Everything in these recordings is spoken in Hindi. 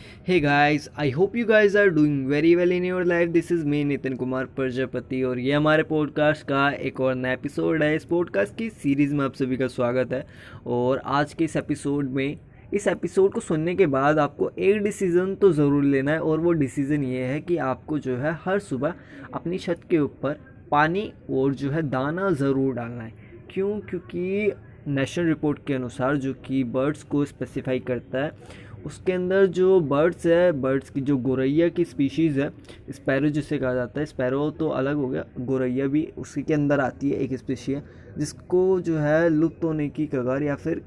Hey guys, I hope you guys are doing very well in your life this is me Nitin Kumar Prajapati और ये हमारे पॉडकास्ट का एक और नया एपिसोड है। इस पॉडकास्ट की सीरीज़ में आप सभी का स्वागत है। और आज के इस एपिसोड में इस एपिसोड को सुनने के बाद आपको एक डिसीज़न तो ज़रूर लेना है। और वो डिसीज़न ये है कि आपको जो है हर सुबह अपनी छत के ऊपर पानी और जो है दाना ज़रूर डालना है। क्यों? क्योंकि नेशनल रिपोर्ट के अनुसार जो कि बर्ड्स को स्पेसिफाई करता है उसके अंदर जो बर्ड्स है बर्ड्स की जो गोरैया की स्पीशीज़ है स्पैरो जिसे कहा जाता है स्पैरो तो अलग हो गया, गोरैया भी उसी के अंदर आती है एक स्पीशी है, जिसको जो है लुप्त होने की कगार या फिर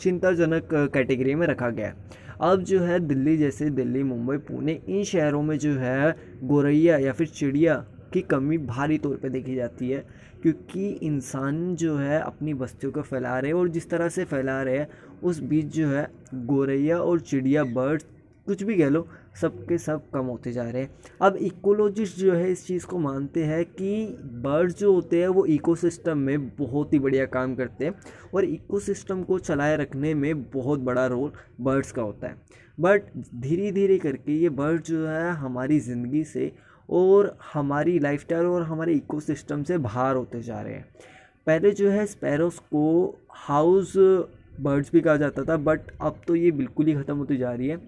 चिंताजनक कैटेगरी में रखा गया है। अब जो है दिल्ली, जैसे दिल्ली, मुंबई, पुणे, इन शहरों में जो है गोरैया या फिर चिड़िया की कमी भारी तौर पे देखी जाती है, क्योंकि इंसान जो है अपनी बस्तियों को फैला रहे और जिस तरह से फैला रहे हैं, उस बीच जो है गोरैया और चिड़िया बर्ड्स, कुछ भी कह लो सब के सब कम होते जा रहे हैं। अब इकोलॉजिस्ट जो है इस चीज़ को मानते हैं कि बर्ड्स जो होते हैं, वो इकोसिस्टम में बहुत ही बढ़िया काम करते हैं और इकोसिस्टम को चलाए रखने में बहुत बड़ा रोल बर्ड्स का होता है। बट धीरे धीरे करके ये बर्ड जो है, हमारी ज़िंदगी से और हमारी लाइफस्टाइल और हमारे इकोसिस्टम से बाहर होते जा रहे हैं। पहले जो है स्पैरोस को हाउस बर्ड्स भी कहा जाता था बट अब तो ये बिल्कुल ही ख़त्म होती जा रही है।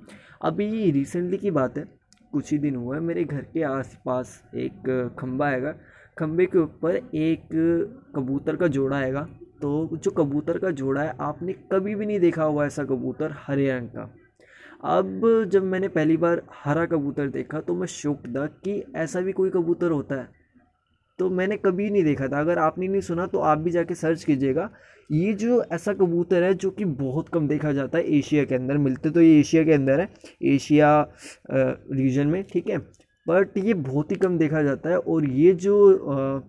अभी रिसेंटली की बात है, कुछ ही दिन हुआ है, मेरे घर के आसपास एक खम्बा आएगा। खम्बे के ऊपर एक कबूतर का जोड़ा आएगा। तो जो कबूतर का जोड़ा है, आपने कभी भी नहीं देखा हुआ ऐसा कबूतर हरे रंग का। अब जब मैंने पहली बार हरा कबूतर देखा तो मैं शौक था कि ऐसा भी कोई कबूतर होता है। तो मैंने कभी नहीं देखा था। अगर आपने नहीं सुना तो आप भी जाके सर्च कीजिएगा। ये जो ऐसा कबूतर है, जो कि बहुत कम देखा जाता है एशिया के अंदर, मिलते तो ये एशिया के अंदर है, एशिया रीजन में, ठीक है? बट ये बहुत ही कम देखा जाता है और ये जो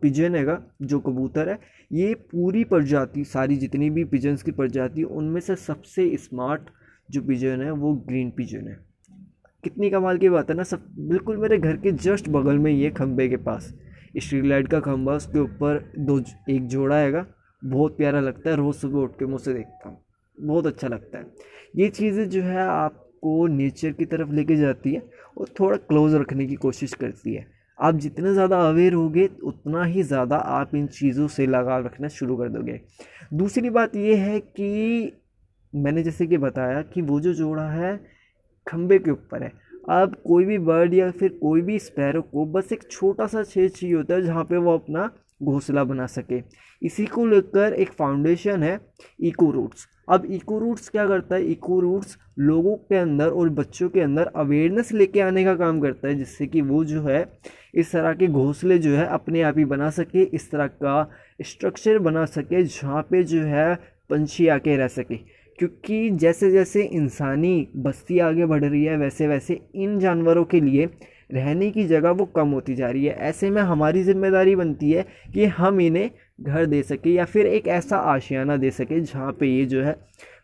पिजन हैगा जो कबूतर है, ये पूरी प्रजाति, सारी जितनी भी पिजन्स की प्रजाति, उनमें से सबसे स्मार्ट जो पिजन है, वो ग्रीन पिजन है। कितनी कमाल की बात है ना, सब बिल्कुल मेरे घर के जस्ट बगल में ये खंबे के पास। स्ट्रीट लाइट का खंबा, उसके ऊपर दो एक जोड़ा आएगा। बहुत प्यारा लगता है, रोज़ सुबह उठ के मुझसे देखता हूँ। बहुत अच्छा लगता है। ये चीज़ें जो है, आपको नेचर की तरफ़ लेके जाती है और थोड़ा क्लोज रखने की कोशिश करती है। आप जितने ज़्यादा अवेयर होगे, उतना ही ज़्यादा आप इन चीज़ों से लगाव रखना शुरू कर दोगे। दूसरी बात यह है कि मैंने जैसे कि बताया कि वो जो जोड़ा है, खंबे के ऊपर है। अब कोई भी बर्ड या फिर कोई भी स्पैरो को बस एक छोटा सा छेद चाहिए होता है, जहाँ पे वो अपना घोंसला बना सके। इसी को लेकर एक फाउंडेशन है, इको रूट्स। अब इको रूट्स क्या करता है? इको रूट्स लोगों के अंदर और बच्चों के अंदर अवेयरनेस लेके आने का काम करता है, जिससे कि वो जो है, इस तरह के घोंसले जो है, अपने आप ही बना सके, इस तरह का स्ट्रक्चर बना सके, जहाँ पे जो है, पंछी आके रह सके। क्योंकि जैसे जैसे इंसानी बस्ती आगे बढ़ रही है वैसे वैसे इन जानवरों के लिए रहने की जगह वो कम होती जा रही है। ऐसे में हमारी ज़िम्मेदारी बनती है कि हम इन्हें घर दे सके या फिर एक ऐसा आशियाना दे सके जहाँ पे ये जो है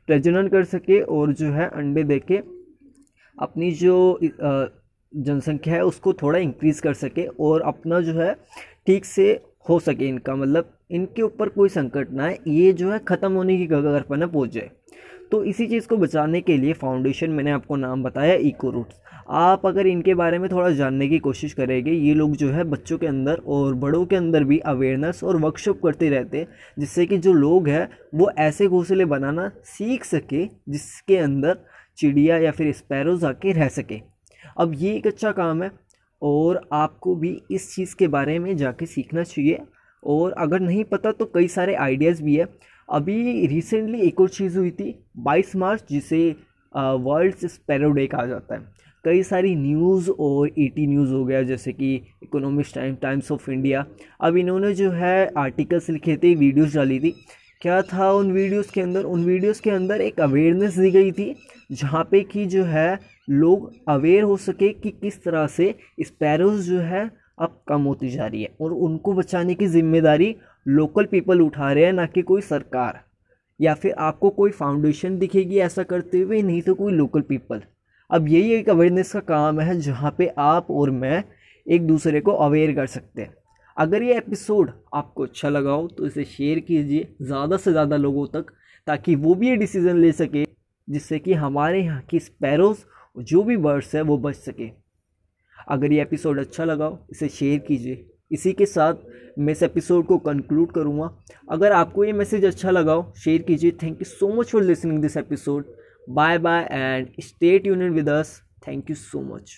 प्रजनन कर सके और जो है अंडे दे के अपनी जो जनसंख्या है उसको थोड़ा इंक्रीज़ कर सके और अपना जो है ठीक से हो सके इनका मतलब। इनके ऊपर कोई संकट ना है ये जो है ख़त्म होने की कगार पर ना पहुँच जाए। तो इसी चीज़ को बचाने के लिए फाउंडेशन मैंने आपको नाम बताया इको रूट्स आप अगर इनके बारे में थोड़ा जानने की कोशिश करेंगे, ये लोग जो है बच्चों के अंदर और बड़ों के अंदर भी अवेयरनेस और वर्कशॉप करते रहते हैं, जिससे कि जो लोग हैं, वो ऐसे घोंसले बनाना सीख सके, जिसके अंदर चिड़िया या फिर स्पैरोज आके रह सके। अब ये एक अच्छा काम है और आपको भी इस चीज़ के बारे में जाके सीखना चाहिए। और अगर नहीं पता तो कई सारे आइडियाज़ भी है। अभी रिसेंटली एक और चीज़ हुई थी 22 मार्च, जिसे वर्ल्ड स्पैरो डे कहा जाता है। कई सारी न्यूज़ और ईटी न्यूज़ हो गया, जैसे कि economics time Times of India अब इन्होंने जो है आर्टिकल्स लिखे थे वीडियोस डाली थी। क्या था उन वीडियोस के अंदर? उन वीडियोस के अंदर एक अवेयरनेस दी गई थी, जहाँ पे कि जो है लोग अवेयर हो सके कि किस तरह से स्पैरोज जो है अब कम होती जा रही है और उनको बचाने की ज़िम्मेदारी लोकल पीपल उठा रहे हैं, ना कि कोई सरकार। या फिर आपको कोई फाउंडेशन दिखेगी ऐसा करते हुए, नहीं तो कोई लोकल पीपल। अब यही एक अवेयरनेस का काम है, जहाँ पे आप और मैं एक दूसरे को अवेयर कर सकते हैं। अगर ये एपिसोड आपको अच्छा लगा हो तो इसे शेयर कीजिए ज़्यादा से ज़्यादा लोगों तक, ताकि वो भी ये डिसीज़न ले सके, जिससे कि हमारे यहाँ की स्पैरोज़ जो भी बर्ड्स है, वो बच सके। अगर ये एपिसोड अच्छा लगा हो, इसे शेयर कीजिए। इसी के साथ मैं इस एपिसोड को कंक्लूड करूँगा। अगर आपको ये मैसेज अच्छा लगा हो शेयर कीजिए। Thank you so much for listening this episode bye bye and state union with us thank you so much